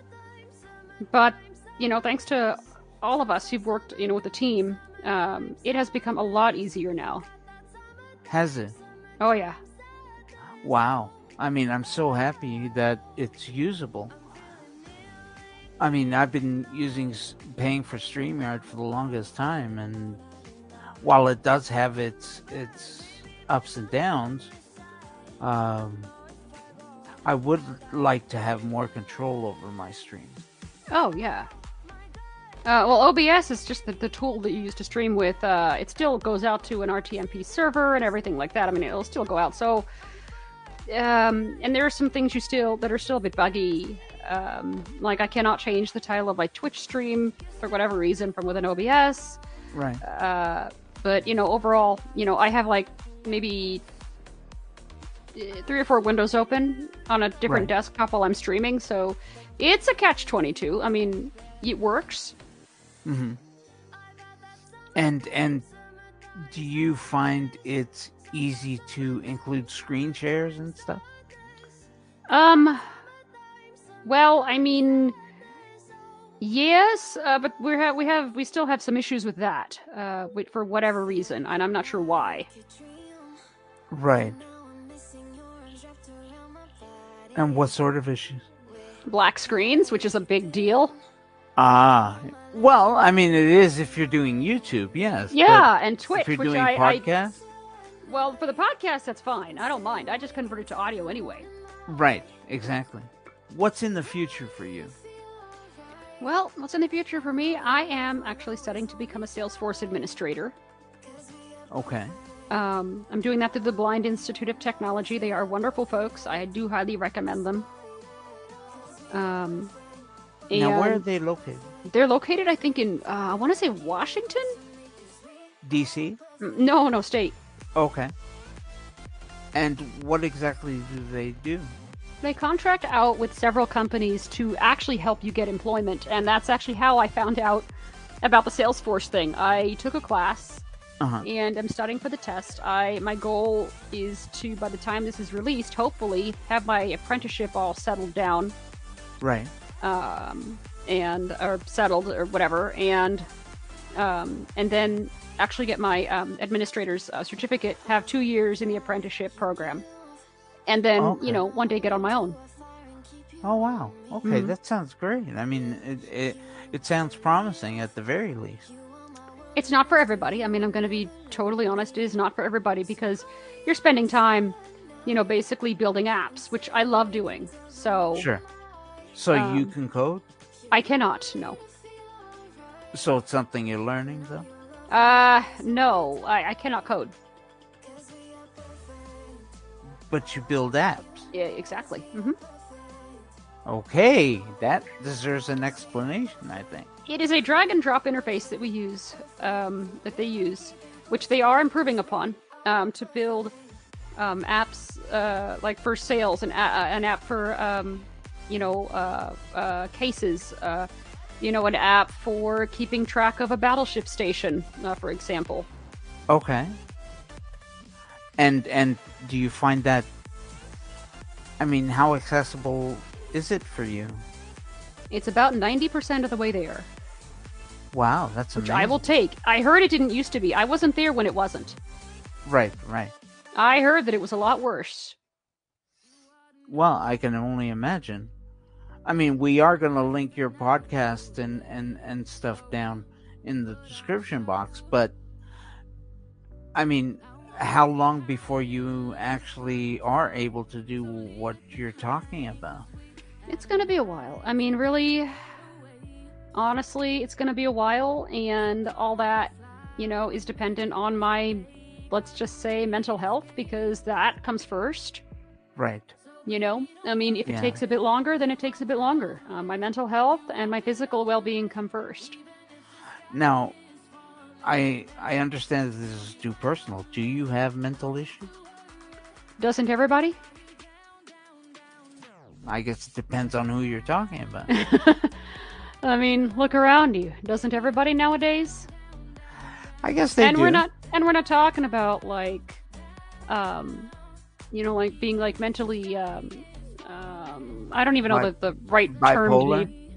But, you know, thanks to all of us who've worked, you know, with the team, um, it has become a lot easier now. Has it? Oh, yeah. Wow. I mean, I'm so happy that it's usable. I mean, I've been using paying for StreamYard for the longest time, and while it does have its its ups and downs, um, I would like to have more control over my stream. Oh, yeah. Uh, well, OBS is just the, the tool that you use to stream with. Uh, it still goes out to an RTMP server and everything like that. I mean, it'll still go out. So, um, and there are some things you still that are still a bit buggy. Um, like I cannot change the title of my Twitch stream for whatever reason from within OBS. Right. Uh, but you know, overall, you know, I have like maybe three or four windows open on a different Right. desktop while I'm streaming. So it's a catch twenty two. I mean, it works. hmm And and do you find it's easy to include screen shares and stuff? Um. Well, I mean, yes, uh, but we have we have we still have some issues with that, uh, with, for whatever reason, and I'm not sure why. Right. And what sort of issues? Black screens, which is a big deal. Ah, well, I mean, it is if you're doing YouTube, yes. Yeah, and Twitch. if you're which doing I, I podcast, Well, for the podcast, that's fine. I don't mind. I just convert it to audio anyway. Right, exactly. What's in the future for you? Well, what's in the future for me? I am actually studying to become a Salesforce administrator. Okay. Um, I'm doing that through the Blind Institute of Technology. They are wonderful folks. I do highly recommend them. Um, Now, where are they located? They're located, I think, in uh, I want to say Washington. DC? No, no, state. Okay. And what exactly do they do? They contract out with several companies to actually help you get employment, and that's actually how I found out about the Salesforce thing. I took a class Uh-huh. and I'm studying for the test. I my goal is to by the time this is released, hopefully have my apprenticeship all settled down Right. um, and or settled or whatever, and um, and then actually get my um, administrator's uh, certificate. Have two years in the apprenticeship program, and then Okay. you know one day get on my own. Oh wow. Okay, Mhm. that sounds great. I mean, it, it it sounds promising at the very least. It's not for everybody. I mean, I'm going to be totally honest. It is not for everybody because you're spending time, you know, basically building apps, which I love doing. So Sure. So you Um, can code. I cannot. No. So it's something you're learning, though. Uh, no, I, I cannot code. But you build apps. Yeah, exactly. hmm Okay, that deserves an explanation, I think. It is a drag and drop interface that we use, um, that they use, which they are improving upon um, to build um, apps uh, like for sales, and a- an app for, um, you know, uh, uh, cases, uh, you know, an app for keeping track of a battleship station, uh, for example. Okay. And and do you find that? I mean, how accessible is it for you? It's about 90% of the way there, Wow, that's which amazing. I will take. I heard it didn't used to be. I wasn't there when it wasn't. Right, right. I heard that it was a lot worse. Well, I can only imagine. I mean, we are going to link your podcast and, and, and stuff down in the description box, but I mean, how long before you actually are able to do what you're talking about? It's gonna be a while. I mean, really, honestly, it's gonna be a while, and all that, you know, is dependent on my, let's just say, mental health, because that comes first. Right. You know, I mean, if Yeah. it takes a bit longer, then it takes a bit longer. Uh, my mental health and my physical well-being come first. Now, I I understand that this is too personal. Do you have mental issues? Doesn't everybody? I guess it depends on who you're talking about. I mean, look around you. Doesn't everybody nowadays? I guess they and do. we're not and we're not talking about like um you know like being like mentally um um i don't even know Bi- the, the right bipolar? term to be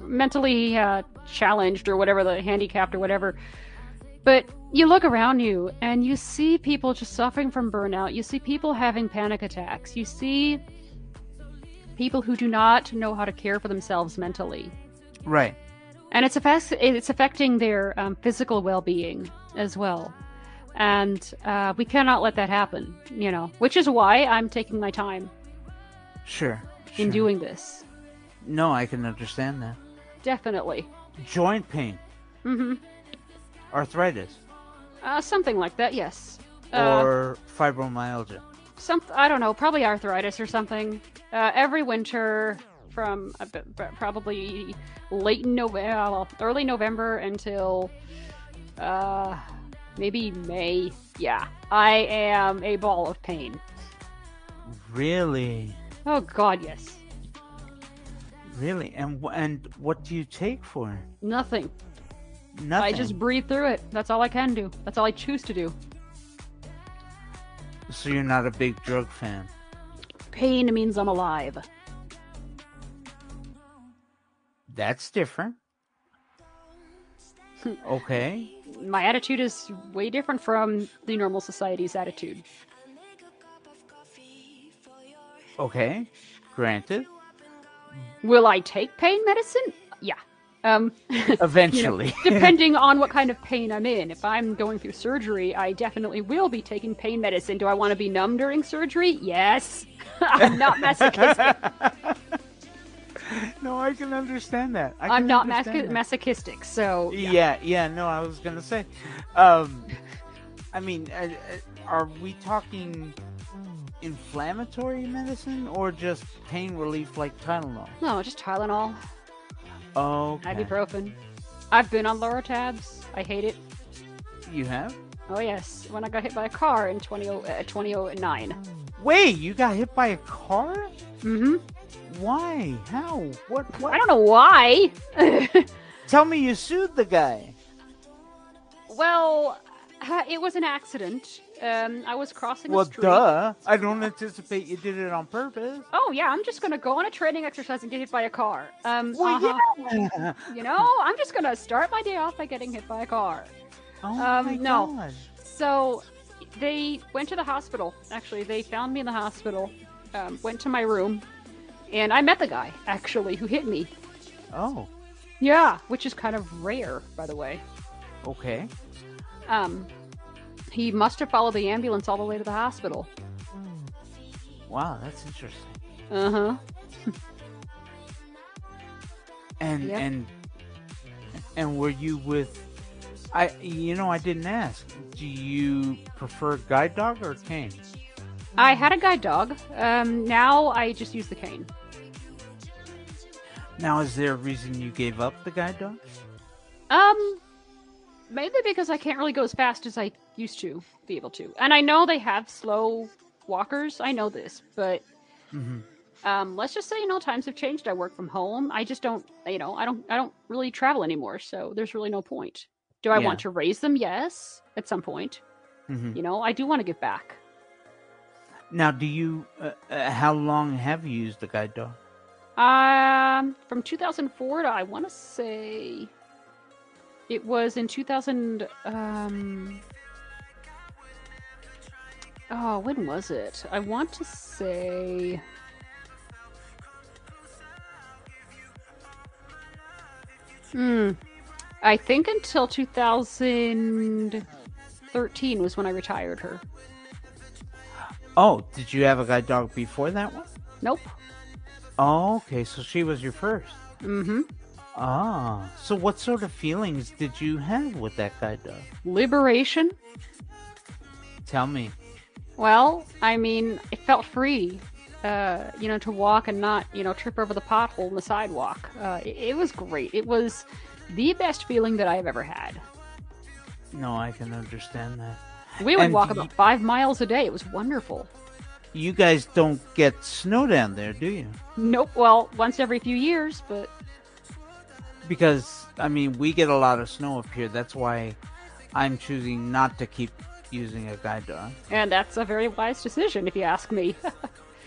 mentally uh challenged or whatever the handicapped or whatever but you look around you and you see people just suffering from burnout you see people having panic attacks you see people who do not know how to care for themselves mentally Right. and it's affects it's affecting their um, physical well-being as well and uh, we cannot let that happen you know which is why i'm taking my time Sure. in sure. doing this No, I can understand that. definitely Joint pain, Mm-hmm. arthritis, uh, something like that yes uh, or fibromyalgia. some i don't know probably arthritis or something uh, every winter from probably late november early november until uh, maybe may yeah i am a ball of pain Really, Oh God, yes. really, and and what do you take for? Nothing. Nothing. I just breathe through it. That's all I can do. That's all I choose to do. So you're not a big drug fan. Pain means I'm alive. That's different. okay. My attitude is way different from the normal society's attitude. Okay. Granted. Will I take pain medicine? Yeah. Um, Eventually. depending on what kind of pain I'm in. If I'm going through surgery, I definitely will be taking pain medicine. Do I want to be numb during surgery? Yes. I'm not masochistic. no, I can understand that. I I'm not masoch- masochistic, so yeah. Yeah, yeah, no, I was gonna say. Um, I mean, uh, uh, are we talking inflammatory medicine or just pain relief like Tylenol? No, just Tylenol, Okay. ibuprofen. I've been on Loratabs. I hate it. You have? Oh yes, when I got hit by a car in 20, uh, 2009. Wait, you got hit by a car? Mm-hmm. Why? How? What? What? I don't know why. Tell me you sued the guy. well, uh, it was an accident. Um, I was crossing Well, a street. duh. I don't anticipate you did it on purpose. Oh yeah, I'm just gonna go on a training exercise and get hit by a car. Um, Well, uh-huh. yeah. you know, I'm just gonna start my day off by getting hit by a car. Oh Um, my no. God. So they went to the hospital. Actually, they found me in the hospital. Um, went to my room, and I met the guy actually who hit me. Oh, Yeah, which is kind of rare, by the way. okay. Um, he must have followed the ambulance all the way to the hospital. Wow, that's interesting. Uh huh. And Yep. and and were you with? I you know I didn't ask. Do you prefer guide dog or cane? I had a guide dog. Um, now I just use the cane. Now, is there a reason you gave up the guide dog? Um, mainly because I can't really go as fast as I used to be able to. And I know they have slow walkers. I know this, but Mm-hmm. um, let's just say you know times have changed. I work from home. I just don't, you know, I don't, I don't really travel anymore. So there's really no point. Do I Yeah. want to raise them? Yes, at some point. Mm-hmm. You know, I do want to give back. Now, do you? Uh, uh, how long have you used the guide dog? Um, from 2004 to I want to say it was in 2000. Um, oh, when was it? I want to say. Hmm. I think until 2013 was when I retired her. Oh, did you have a guide dog before that one? Nope. Oh, okay. So she was your first. Mm-hmm. Ah, so what sort of feelings did you have with that guide dog? Liberation. Tell me. Well, I mean, it felt free, uh, you know, to walk and not, you know, trip over the pothole in the sidewalk. Uh, it, it was great. It was the best feeling that I have ever had. No, I can understand that. We would And walk about five miles a day. It was wonderful. You guys don't get snow down there, do you? Nope. Well, once every few years, but Because I mean, we get a lot of snow up here. That's why I'm choosing not to keep using a guide dog. and that's a very wise decision, if you ask me.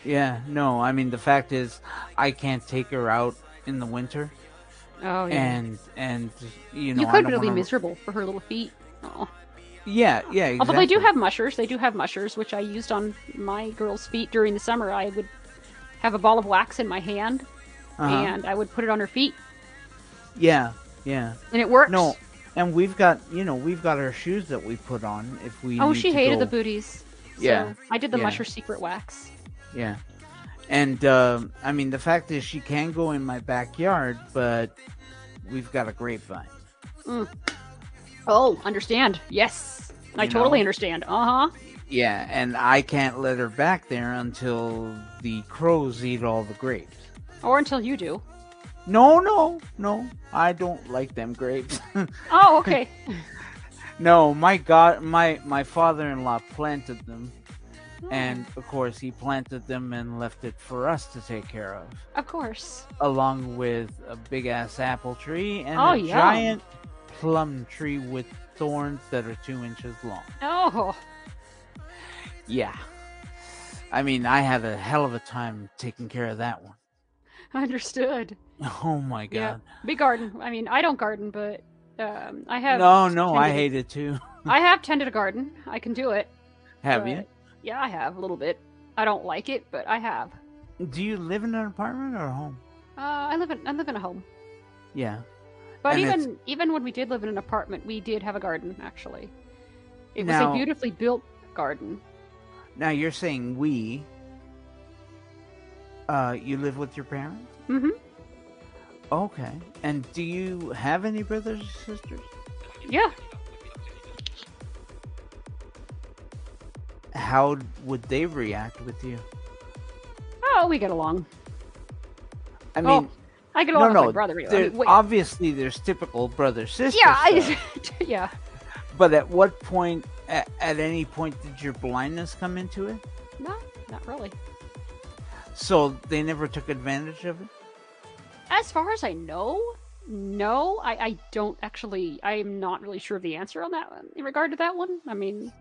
Yeah, no, I mean the fact is, I can't take her out in the winter, oh yeah. and and you know you could, don't but it'll be wanna- miserable for her little feet. Oh. Yeah, yeah. Exactly. Although they do have mushers, they do have mushers, which I used on my girl's feet during the summer. I would have a ball of wax in my hand, Uh-huh. and I would put it on her feet, Yeah, yeah. and it works. No, and we've got you know we've got our shoes that we put on if we. Oh, she hated go- the booties. So Yeah, I did the yeah. musher secret wax. Yeah, and um, I mean the fact is she can go in my backyard, but we've got a grapevine. Oh, understand? Yes, I You totally know? understand. Uh huh. Yeah, and I can't let her back there until the crows eat all the grapes. Or until you do. No, no, no. I don't like them grapes. Oh, okay. no, my god, my my father-in-law planted them, and of course he planted them and left it for us to take care of, of course. along with a big ass apple tree and Oh, a yum. giant plum tree with thorns that are two inches long. Oh, Yeah. I mean, I had a hell of a time taking care of that one. understood. Oh my god. Yeah, big garden. I mean, I don't garden, but um, I have. No, no, I hate it too. I have tended a garden. I can do it. Have but- you? Yeah, I have a little bit. I don't like it, but I have. Do you live in an apartment or a home? Uh, I live in I live in a home. Yeah. But And even even when we did live in an apartment, we did have a garden. Actually, it was a beautifully built garden. Now you're saying we. Uh, you live with your parents? hmm Okay. And do you have any brothers or sisters? Yeah. How would they react with you? Oh, we get along. I Oh, mean, I get no, along with no. my brother. I mean, obviously, there's typical brother sister. yeah. I, yeah. But at what point, at, at any point, did your blindness come into it? No, not really. So they never took advantage of it? As far as I know, no. I, I don't actually. I'm not really sure of the answer on that one, in regard to that one. I mean,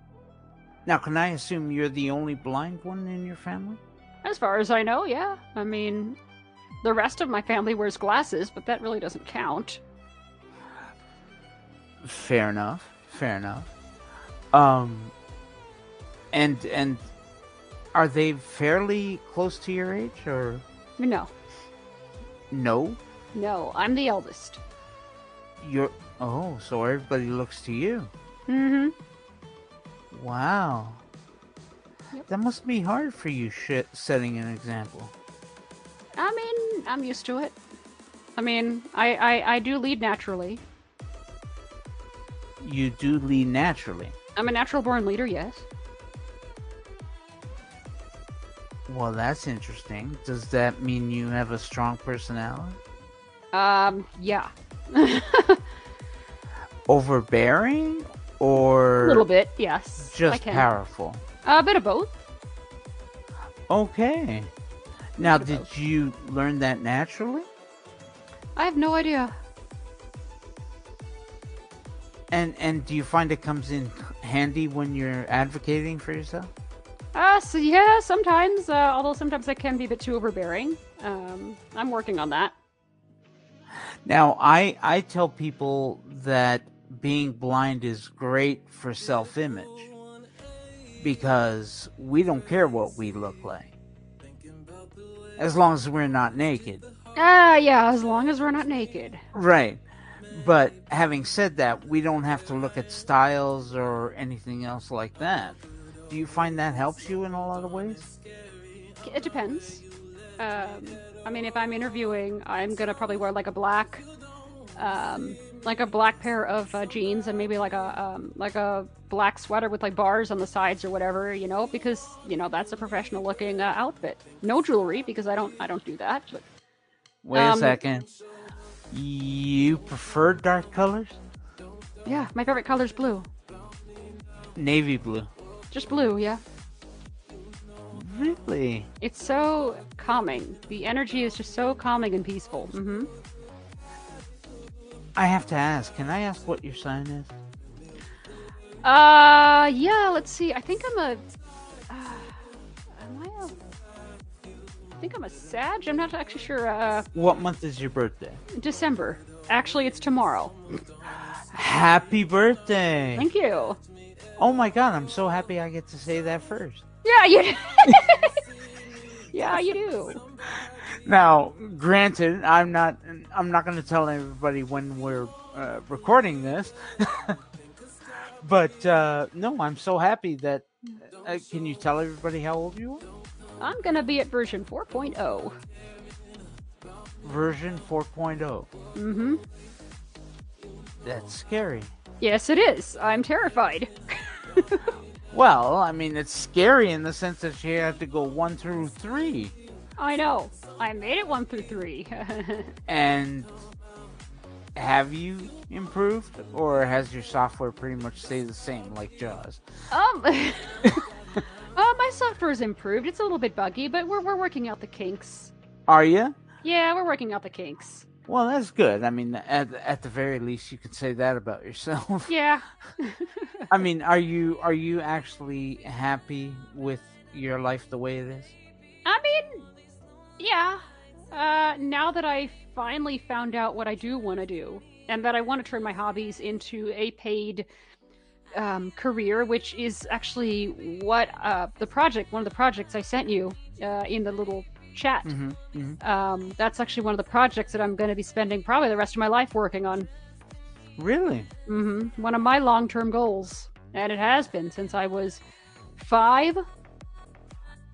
Now, can I assume you're the only blind one in your family? as far as I know, yeah. I mean, the rest of my family wears glasses, but that really doesn't count. Fair enough. Fair enough. Um, and and are they fairly close to your age, or No, no? no. I'm the eldest. You're oh, so everybody looks to you. Mm-hmm. Wow. Yep. That must be hard for you, shit, setting an example. I mean, I'm used to it. I mean, I, I, I do lead naturally. You do lead naturally. I'm a natural born leader, yes. Well, that's interesting. Does that mean you have a strong personality? Um, yeah. Overbearing or a little bit, yes. Just powerful? A bit of both. Okay. Now, did both. you learn that naturally? I have no idea. And and do you find it comes in handy when you're advocating for yourself? Uh, so yeah, sometimes, uh, although sometimes I can be a bit too overbearing. Um, I'm working on that. Now, I I tell people that being blind is great for self-image because we don't care what we look like as long as we're not naked. Ah, yeah, as long as we're not naked. Right. But having said that, we don't have to look at styles or anything else like that. Do you find that helps you in a lot of ways? It depends. Um, I mean, if I'm interviewing, I'm gonna probably wear like a black, um, like a black pair of uh, jeans and maybe like a um, like a black sweater with like bars on the sides or whatever, you know, because you know that's a professional looking uh, outfit. No jewelry because I don't I don't do that. But Wait a Um, second. You prefer dark colors? yeah, my favorite color is blue. Navy blue. Just blue, yeah. Really? It's so calming. The energy is just so calming and peaceful. Mm-hmm. I have to ask. Can I ask what your sign is? Uh, yeah. Let's see. I think I'm a. Uh, am I a? I think I'm a Sag. I'm not actually sure. Uh, What month is your birthday? December. Actually, it's tomorrow. Happy birthday! Thank you. Oh my god, I'm so happy I get to say that first. Yeah, you. yeah, you do. Now, granted, I'm not I'm not going to tell everybody when we're uh, recording this, but uh, no, I'm so happy that. Uh, can you tell everybody how old you are? I'm gonna be at version 4.0. Version 4.0. Mm-hmm. That's scary. Yes, it is. I'm terrified. Well, I mean, it's scary in the sense that you have to go one through three, I know. I made it one through three. and have you improved, or has your software pretty much stayed the same, like Jaws? um. uh, my software's improved. It's a little bit buggy, but we're we're working out the kinks. Are you? Yeah, we're working out the kinks. Well, that's good. I mean, at at the very least, you can say that about yourself. Yeah. I mean, are you are you actually happy with your life the way it is? I mean, yeah. Uh, now that I finally found out what I do want to do, and that I want to turn my hobbies into a paid um, career, which is actually what uh, the project, one of the projects I sent you uh, in the little chat. hmm hmm Um, that's actually one of the projects that I'm going to be spending probably the rest of my life working on. Really? Mm-hmm. One of my long term goals. And it has been since I was five.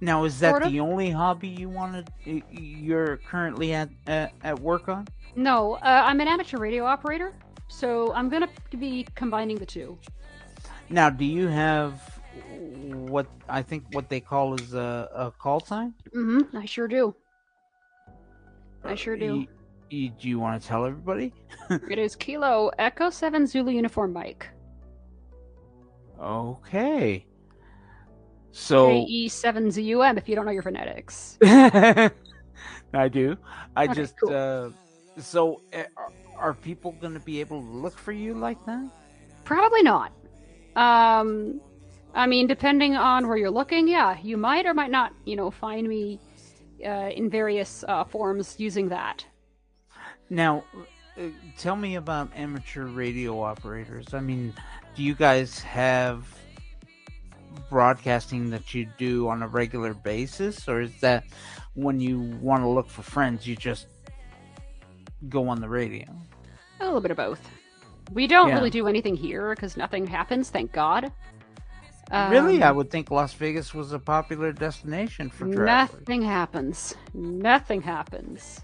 Now, is that the only hobby you wanted? You're currently at at, at work on? No, uh, I'm an amateur radio operator. So I'm going to be combining the two. Now, do you have what I think what they call is a, a call sign? Mm-hmm. I sure do. I sure do. Y- y- do you want to tell everybody? It is Kilo Echo 7 Zulu Uniform Mike. Okay. So KE7ZUM if you don't know your phonetics. I do. I Okay, just cool. uh so uh, are, are people going to be able to look for you like that? Probably not. Um, I mean, depending on where you're looking, yeah, you might or might not, you know, find me uh, in various uh, forms using that. Now, uh, tell me about amateur radio operators. I mean, do you guys have broadcasting that you do on a regular basis, or is that when you want to look for friends, you just go on the radio? A little bit of both. We don't Yeah. really do anything here because nothing happens, thank God. Um, really, I would think Las Vegas was a popular destination for travelers. Nothing happens. Nothing happens.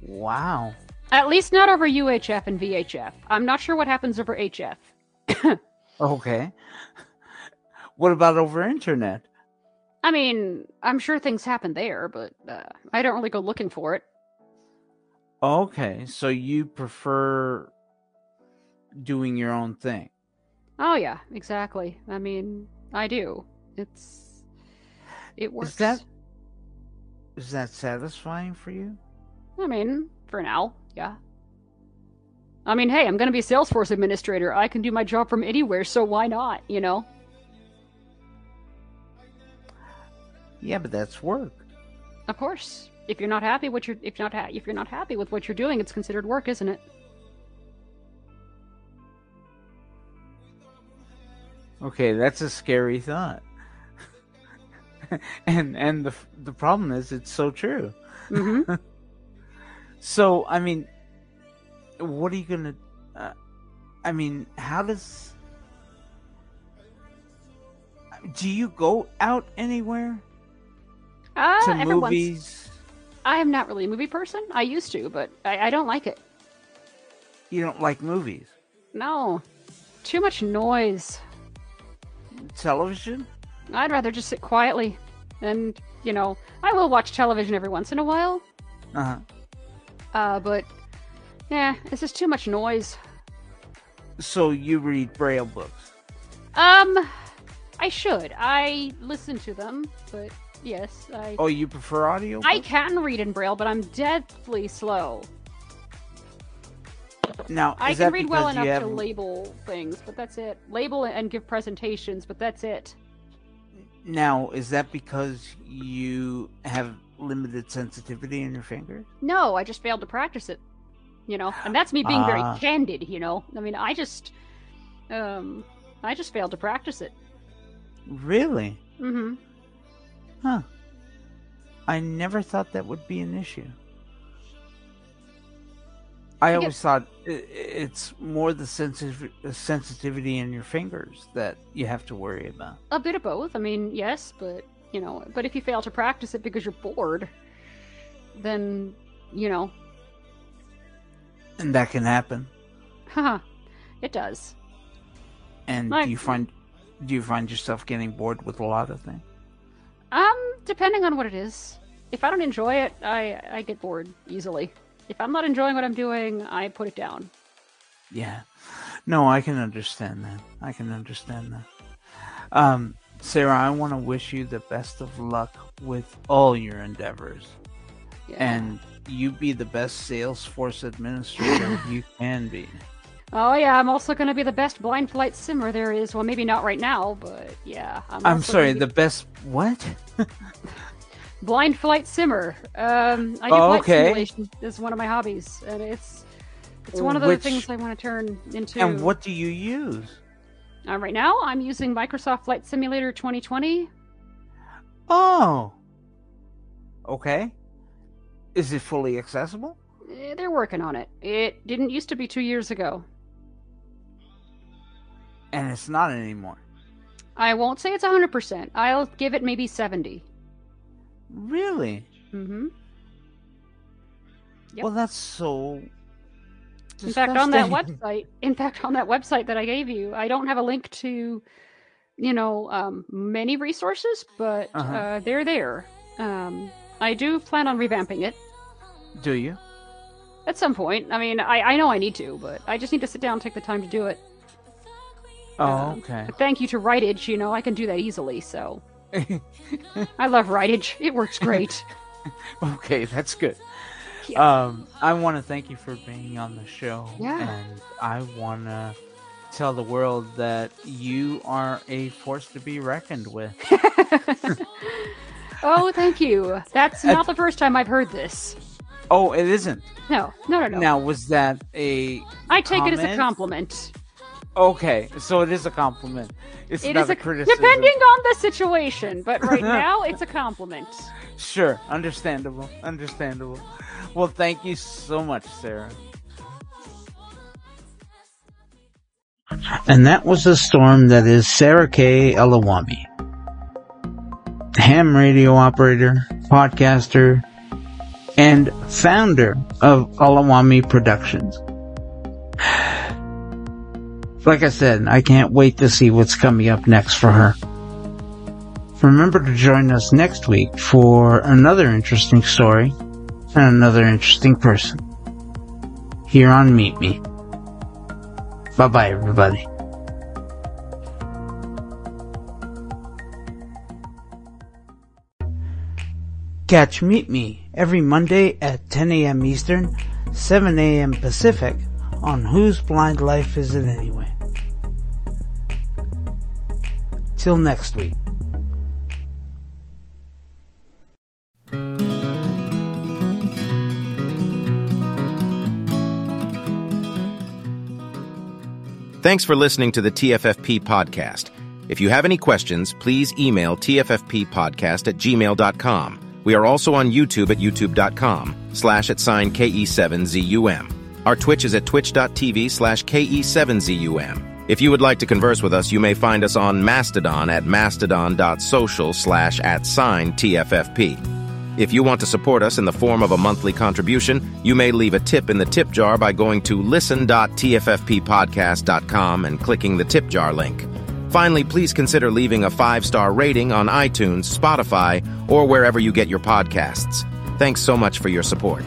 Wow. At least not over UHF and VHF. I'm not sure what happens over HF. Okay. What about over internet? I mean, I'm sure things happen there, but uh, I don't really go looking for it. Okay, so you prefer doing your own thing. Oh yeah, exactly. I mean, I do. It's it works. Is that is that satisfying for you? I mean, for now, yeah. I mean, hey, I'm going to be a Salesforce administrator. I can do my job from anywhere, so why not, you know? Yeah, but that's work. Of course. If you're not happy what you're if you're not ha- if you're not happy with what you're doing, it's considered work, isn't it? Okay, that's a scary thought. and and the the problem is it's so true. hmm So, I mean, what are you going to uh, I mean, how does Do you go out anywhere Uh, to movies? I am not really a movie person. I used to, but I, I don't like it. You don't like movies? No. Too much noise. Television? I'd rather just sit quietly. And, you know, I will watch television every once in a while. Uh-huh. Uh, but, yeah, it's just too much noise. So you read braille books? Um, I should. I listen to them, but yes, I. Oh, you prefer audio? I can read in Braille, but I'm deathly slow. Now, I can read well enough have- to label things, but that's it. Label and give presentations, but that's it. Now, is that because you have limited sensitivity in your fingers? No, I just failed to practice it. You know, and that's me being Ah. very candid. You know, I mean, I just, um, I just failed to practice it. Really? Mm-hmm. Huh. I never thought that would be an issue. I always thought i- i- it's more the sensitiv- sensitivity in your fingers that you have to worry about. A bit of both. I mean, yes, but you know, but if you fail to practice it because you're bored, then you know, And that can happen. haha, it does. And Like- do you find do you find yourself getting bored with a lot of things? Um, depending on what it is. If I don't enjoy it, I I get bored easily. If I'm not enjoying what I'm doing, I put it down. Yeah. No, I can understand that. I can understand that. Um, Sarah, I want to wish you the best of luck with all your endeavors. Yeah. And you be the best Salesforce administrator you can be. Oh yeah, I'm also going to be the best blind flight simmer there is. Well, maybe not right now, but yeah. I'm, I'm sorry, gonna the best what? blind flight simmer. Um, I do Oh, flight okay. simulation. Is one of my hobbies, and it's it's one of the Which- things I want to turn into. And what do you use? Uh, right now, I'm using Microsoft Flight Simulator 2020. Oh. Okay. Is it fully accessible? Eh, They're working on it. It didn't used to be two years ago. And it's not anymore. I won't say it's 100%. I'll give it maybe 70. Really? Mm-hmm. Yep. Well, that's so. In fact, on that website, in fact, on that website that I gave you, I don't have a link to, you know, um, many resources, but Uh-huh. uh, they're there. Um, I do plan on revamping it Do you? at some point. I mean, I, I know I need to, but I just need to sit down and take the time to do it. Oh, Um, okay. Thank you to Writage, you know, I can do that easily, so. I love Writage. It works great. okay, that's good. Yeah. Um, I want to thank you for being on the show. Yeah. And I want to tell the world that you are a force to be reckoned with. oh, thank you. That's not the first time I've heard this. Oh, it isn't. No, no, no, no. Now, was that a. I take it as a compliment. Okay, so it is a compliment. It's It not is a a criticism. depending on the situation, but right now it's a compliment. Sure, understandable. Understandable. Well, thank you so much, Sarah. And that was the storm that is Sarah K. Alawami. Ham radio operator, podcaster, and founder of Alawami Productions. Like I said, I can't wait to see what's coming up next for her. Remember to join us next week for another interesting story and another interesting person here on Meet Me. Bye bye, everybody. Catch Meet Me every Monday at 10 a.m. Eastern, 7 a.m. Pacific on Whose Blind Life Is It Anyway? Till next week. Thanks for listening to the TFFP podcast. If you have any questions, please email tffppodcast at gmail.com. We are also on YouTube at youtube.com slash at sign KE7ZUM. Our Twitch is at twitch.tv slash KE7ZUM. If you would like to converse with us, you may find us on Mastodon at mastodon.social slash at sign TFFP. If you want to support us in the form of a monthly contribution, you may leave a tip in the tip jar by going to listen.tffppodcast.com and clicking the tip jar link. Finally, please consider leaving a five star rating on iTunes, Spotify, or wherever you get your podcasts. Thanks so much for your support.